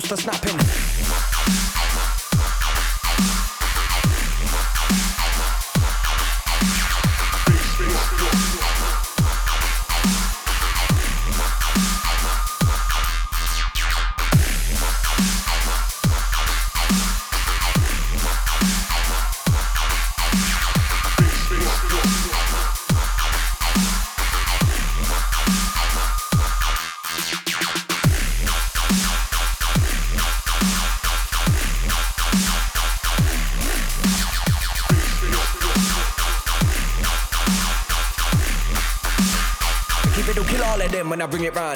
to snapping. I bring it round.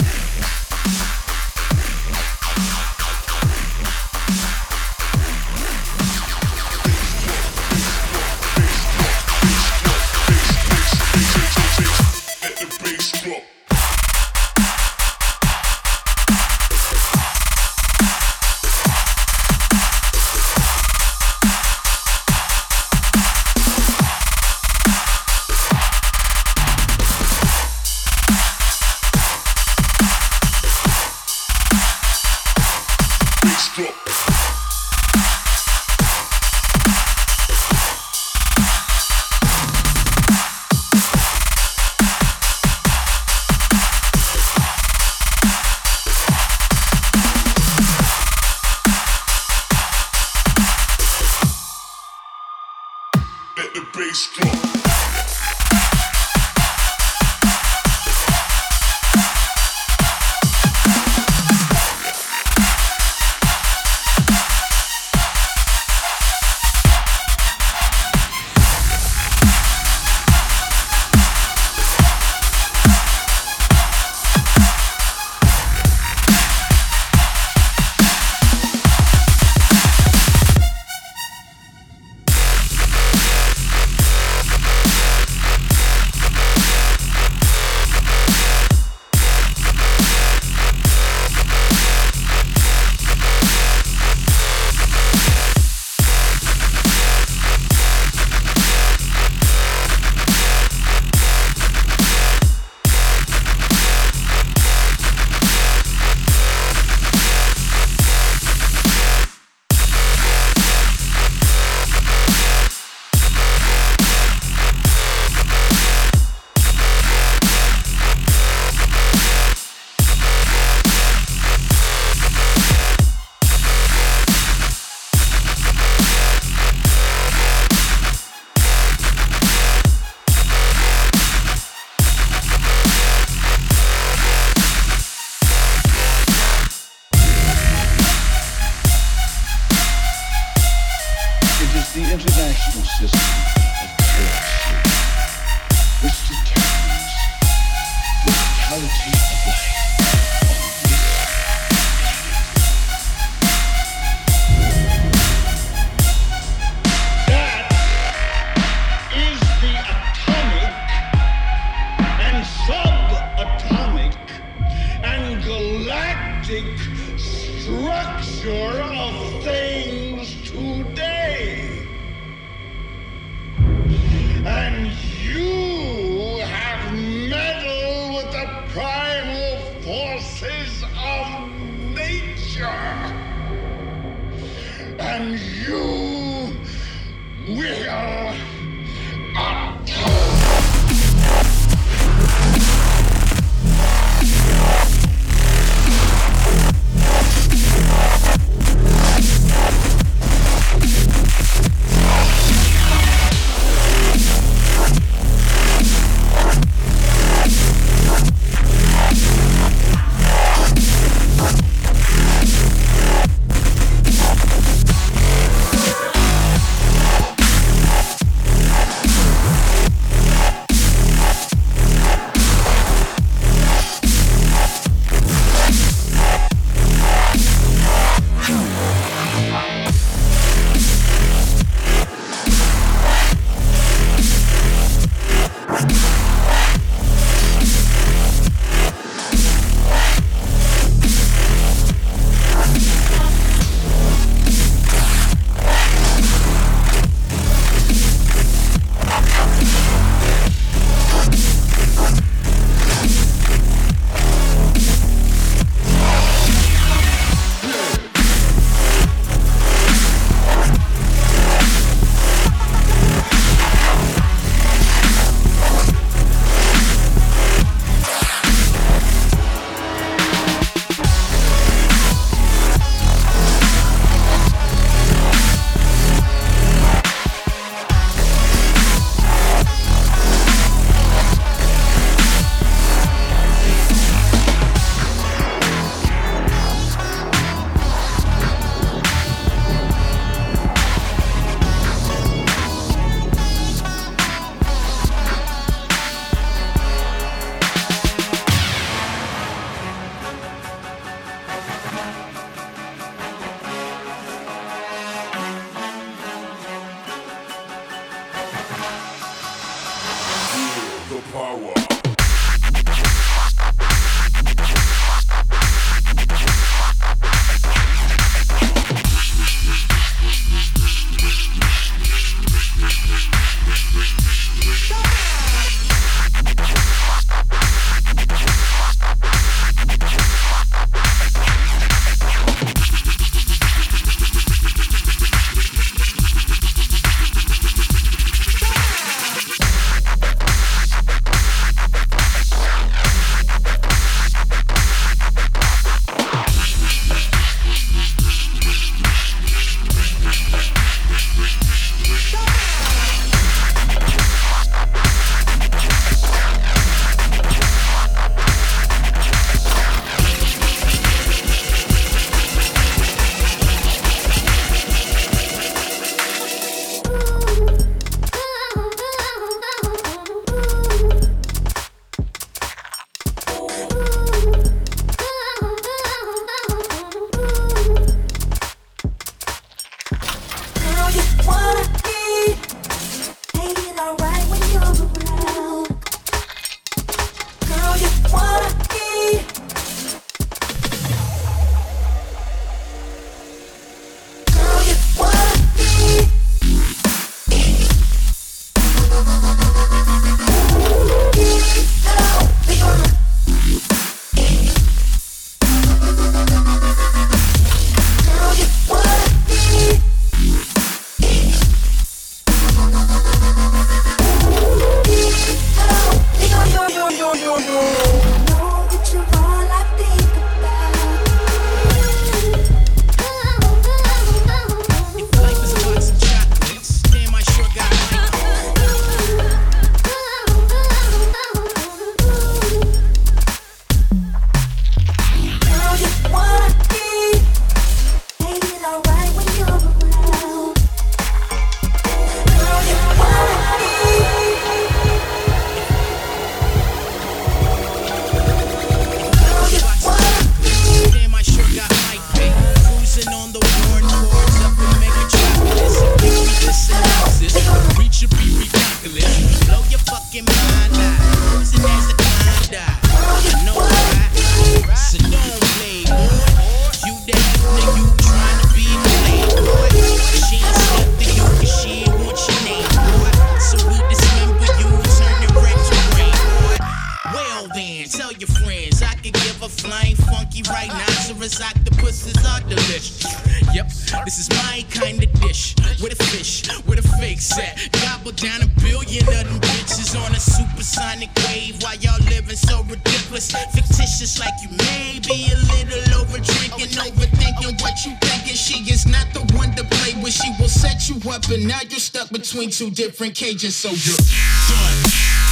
what you thinking. She is not the one to play with. She will set you up, and now you're stuck between two different cages. So you're done,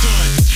done.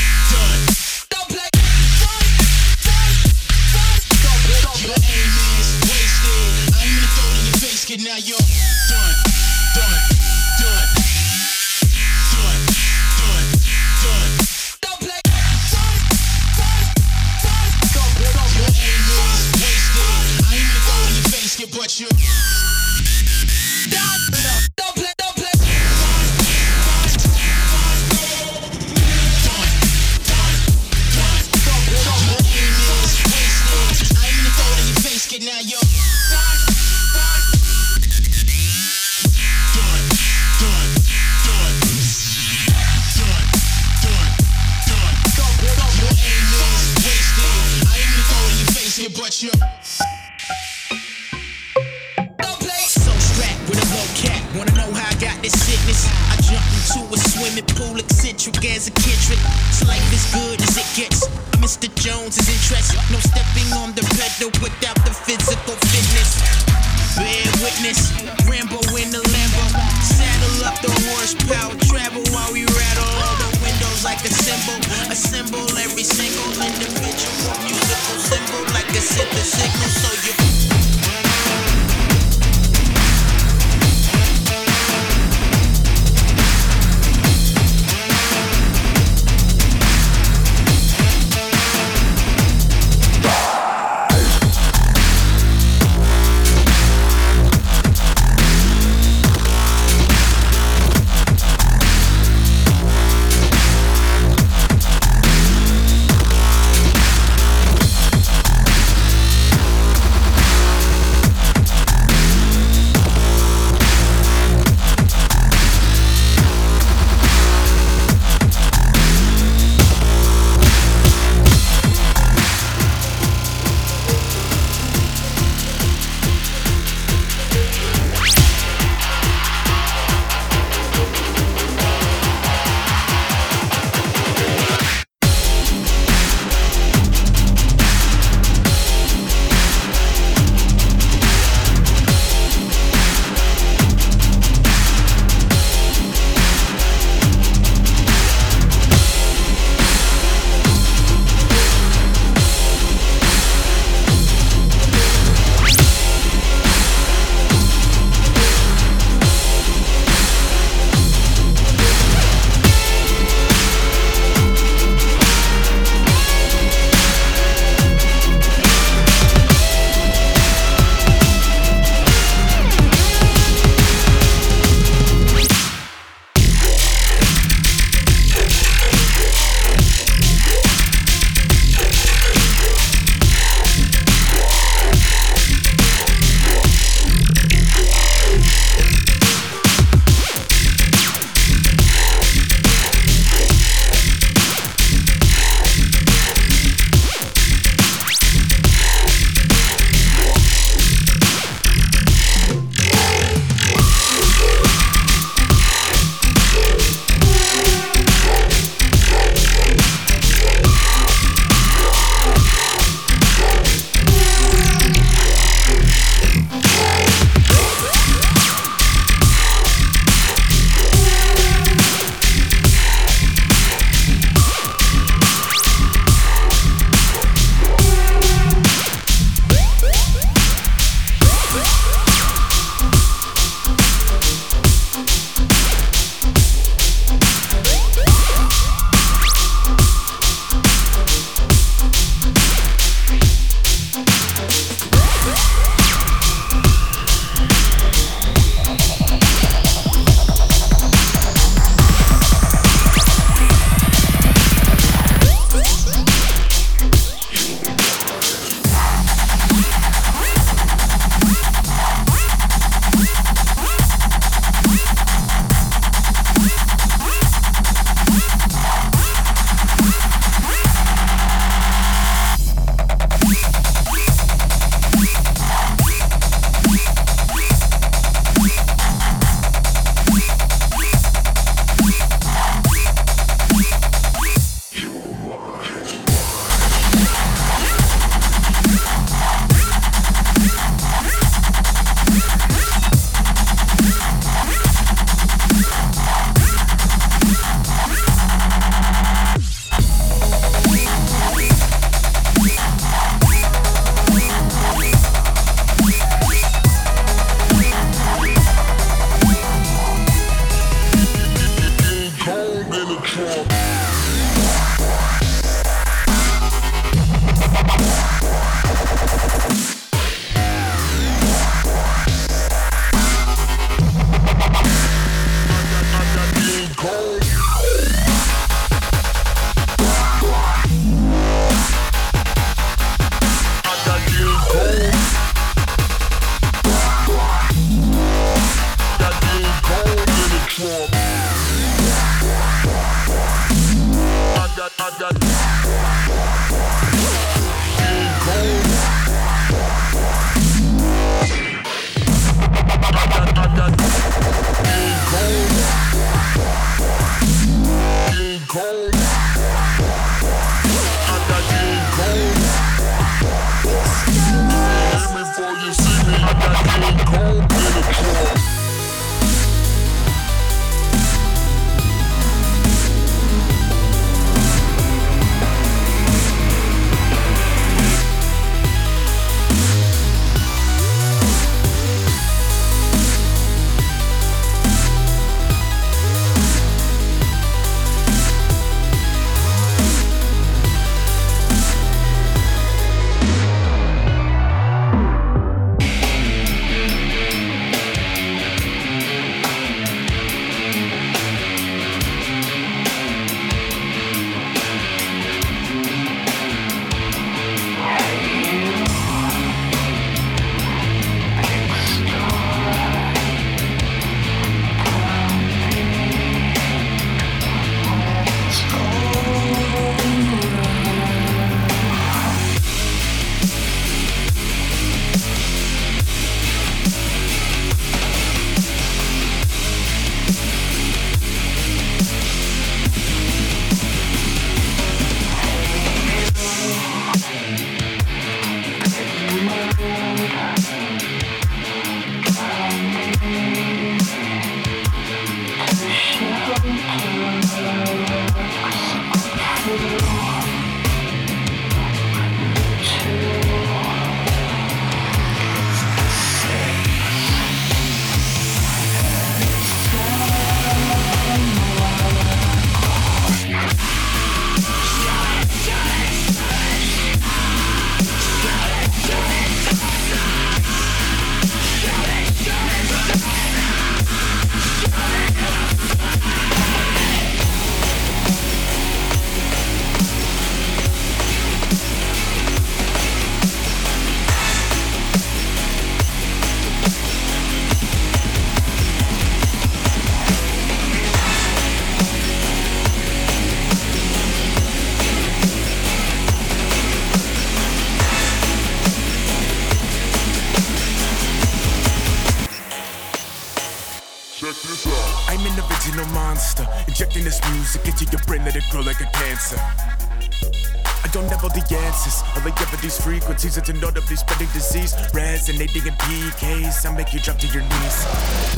Frequencies, it's inaudibly spreading disease. Resonating in PKs, I make you drop to your knees.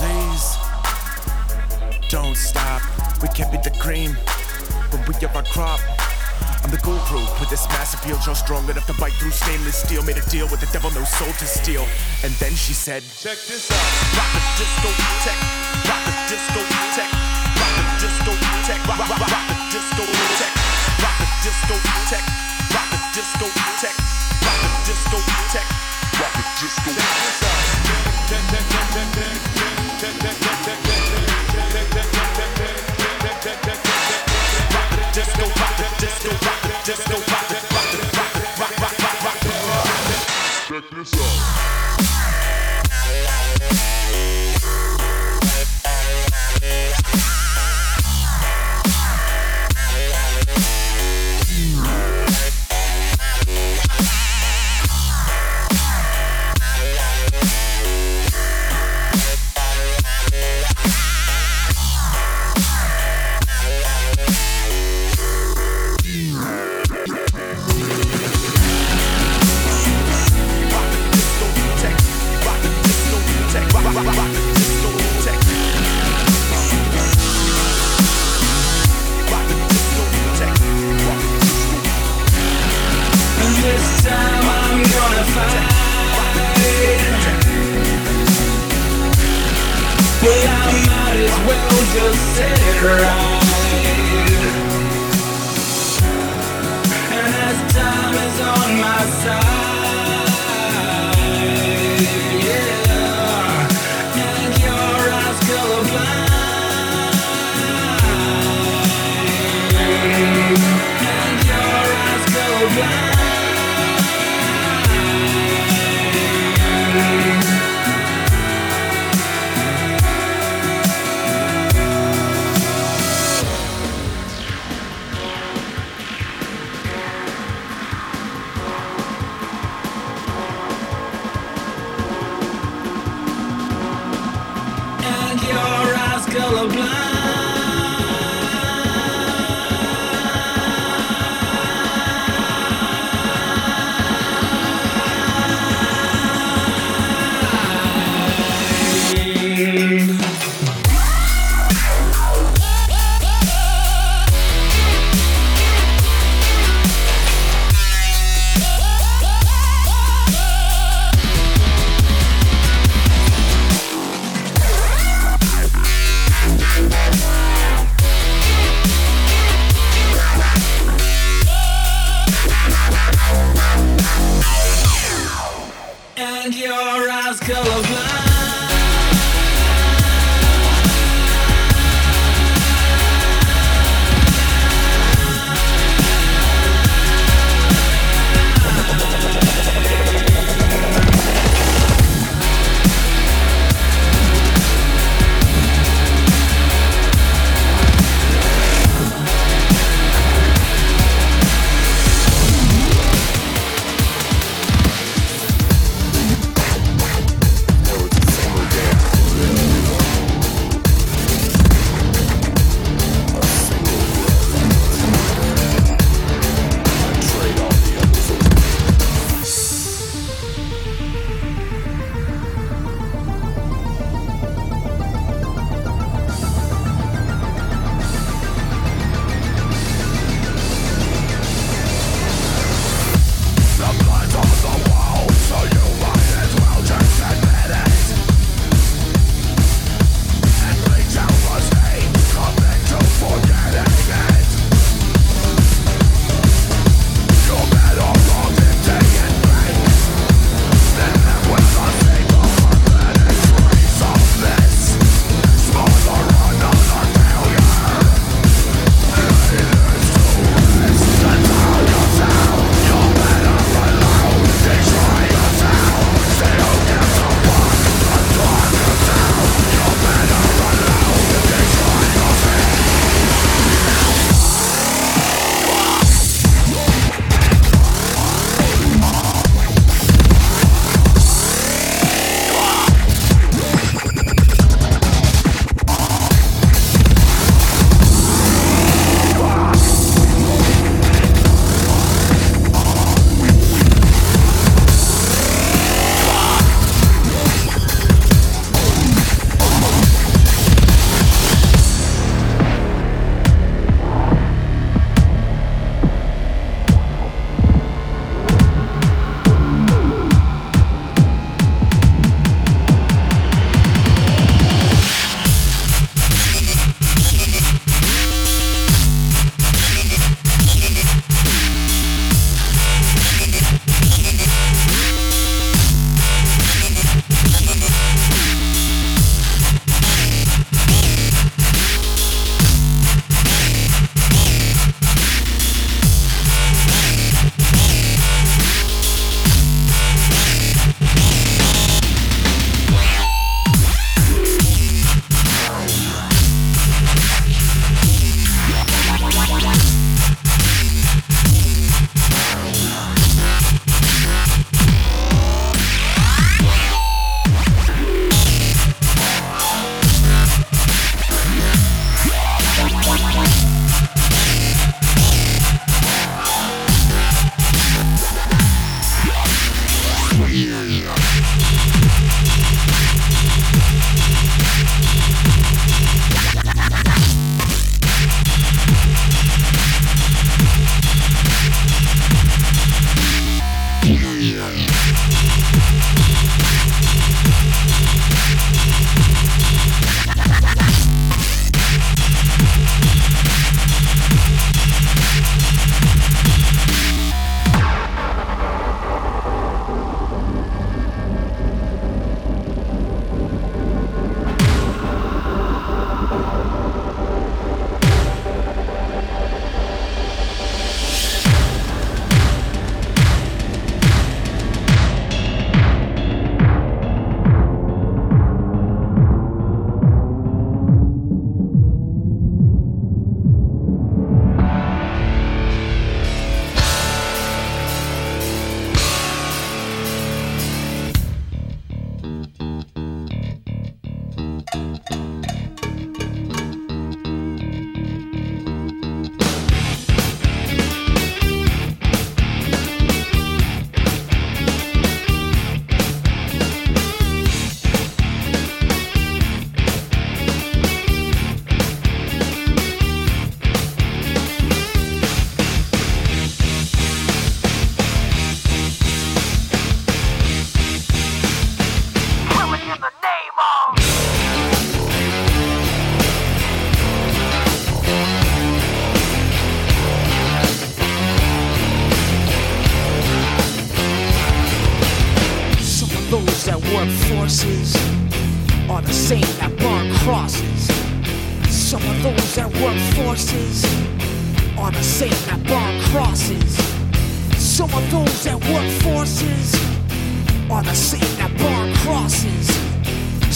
Please, don't stop. We can't be the cream, but we have our crop. I'm the guru with this massive appeal, just strong enough to bite through stainless steel. Made a deal with the devil, no soul to steal. And then she said, Check this out. Rock the disco tech, rock the disco tech, rock the disco tech, rock, rock, rock the disco tech, rock the disco tech, rock the disco tech. Rock the disco. Disco,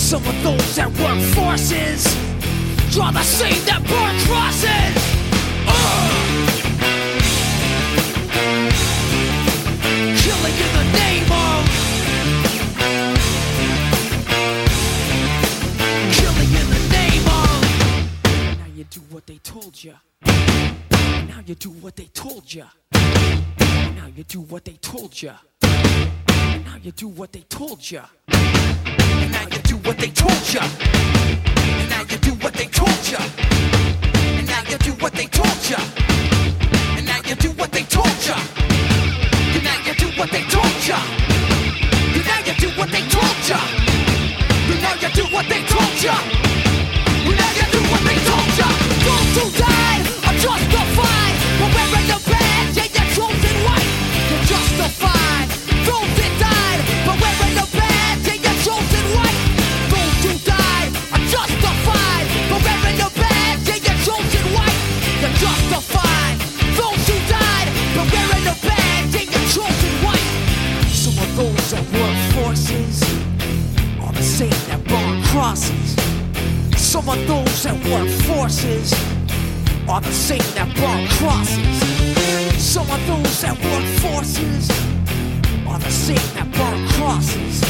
Some of those that work forces draw the same that burn crosses. Ugh. Killing in the name of Killing in the name of Now you do what they told you. Now you do what they told you. Now you do what they told you. Now you do what they told you what they told ya. We now you do what they told ya. Don't do that. Burn crosses. Some of those that work forces are the same that burn crosses. Some of those that work forces are the same that burn crosses.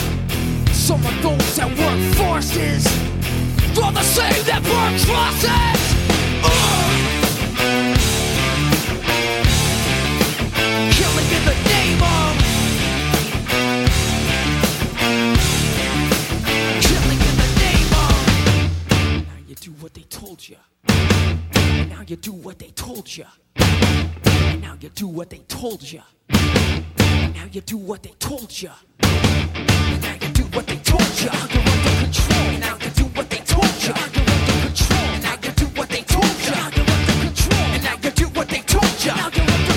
Some of those that work forces are the same that burn crosses. Told you. And now you do what they told you. And now you do what they told you. And now you do what they told you. Under control. And now you do what they told you. Under control. Now you do what they told you. Under control. And now you do what they told you.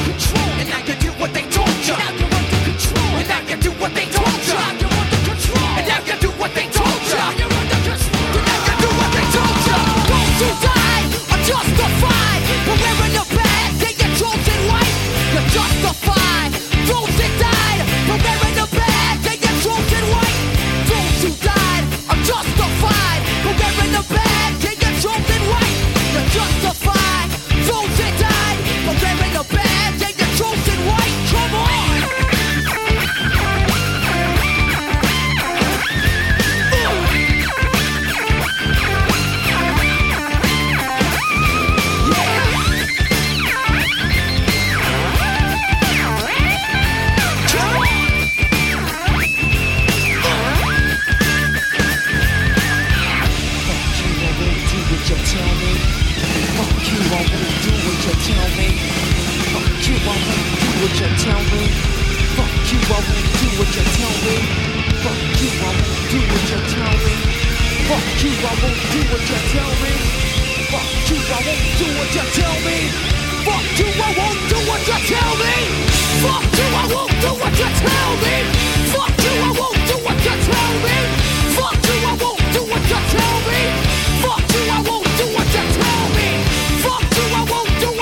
Won't do what you tell me. Fuck you, I won't do what you tell me. Fuck you, I won't do what you tell me. Fuck you, I won't do what you tell me. Fuck you, I won't do what you tell me. Fuck you, I won't do what you tell me. Fuck you, I won't do what you tell me. Fuck you, I won't do what you tell me. Fuck you, I won't do what you tell me. Fuck you, I won't do what you tell me. Fuck you,